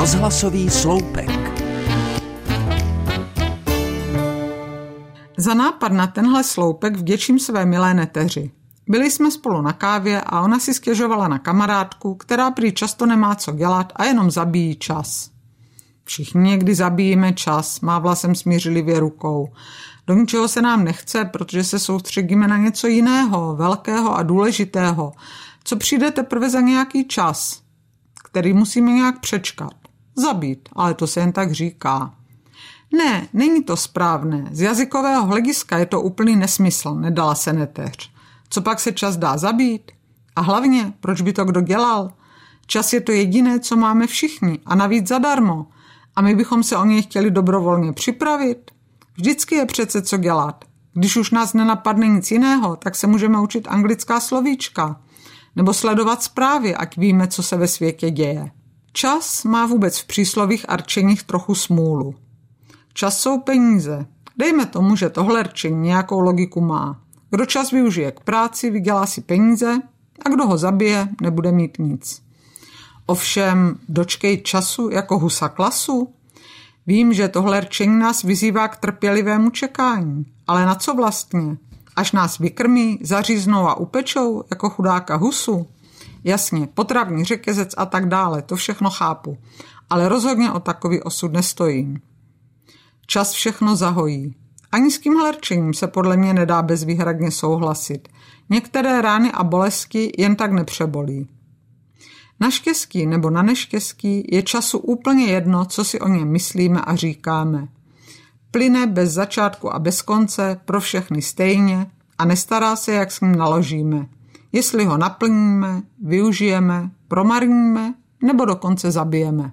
Rozhlasový sloupek. Za nápad na tenhle sloupek vděčím své milé neteři. Byli jsme spolu na kávě a ona si stěžovala na kamarádku, která prý často nemá co dělat a jenom zabíjí čas. Všichni někdy zabíjíme čas, mávla jsem smířlivě rukou. Do ničeho se nám nechce, protože se soustředíme na něco jiného, velkého a důležitého, co přijde teprve za nějaký čas, který musíme nějak přečkat. Zabít, ale to se jen tak říká. Ne, není to správné. Z jazykového hlediska je to úplný nesmysl, nedala se neteř. Co pak se čas dá zabít? A hlavně, proč by to kdo dělal? Čas je to jediné, co máme všichni a navíc zadarmo. A my bychom se o něj chtěli dobrovolně připravit? Vždycky je přece co dělat. Když už nás nenapadne nic jiného, tak se můžeme učit anglická slovíčka. Nebo sledovat zprávy, ať víme, co se ve světě děje. Čas má vůbec v příslových arčeních trochu smůlu. Čas jsou peníze. Dejme tomu, že tohle rčení nějakou logiku má. Kdo čas využije k práci, vydělá si peníze a kdo ho zabije, nebude mít nic. Ovšem, dočkej času jako husa klasu? Vím, že tohle rčení nás vyzývá k trpělivému čekání, ale na co vlastně? Až nás vykrmí, zaříznou a upečou jako chudáka husu? Jasně, potravní řetězec a tak dále, to všechno chápu, ale rozhodně o takový osud nestojím. Čas všechno zahojí. Ani s tímhle rčením se podle mě nedá bezvýhradně souhlasit. Některé rány a bolesti jen tak nepřebolí. Na štěstí nebo na neštěstí je času úplně jedno, co si o něm myslíme a říkáme. Plyne bez začátku a bez konce, pro všechny stejně a nestará se, jak s ním naložíme. Jestli ho naplníme, využijeme, promarníme nebo dokonce zabijeme.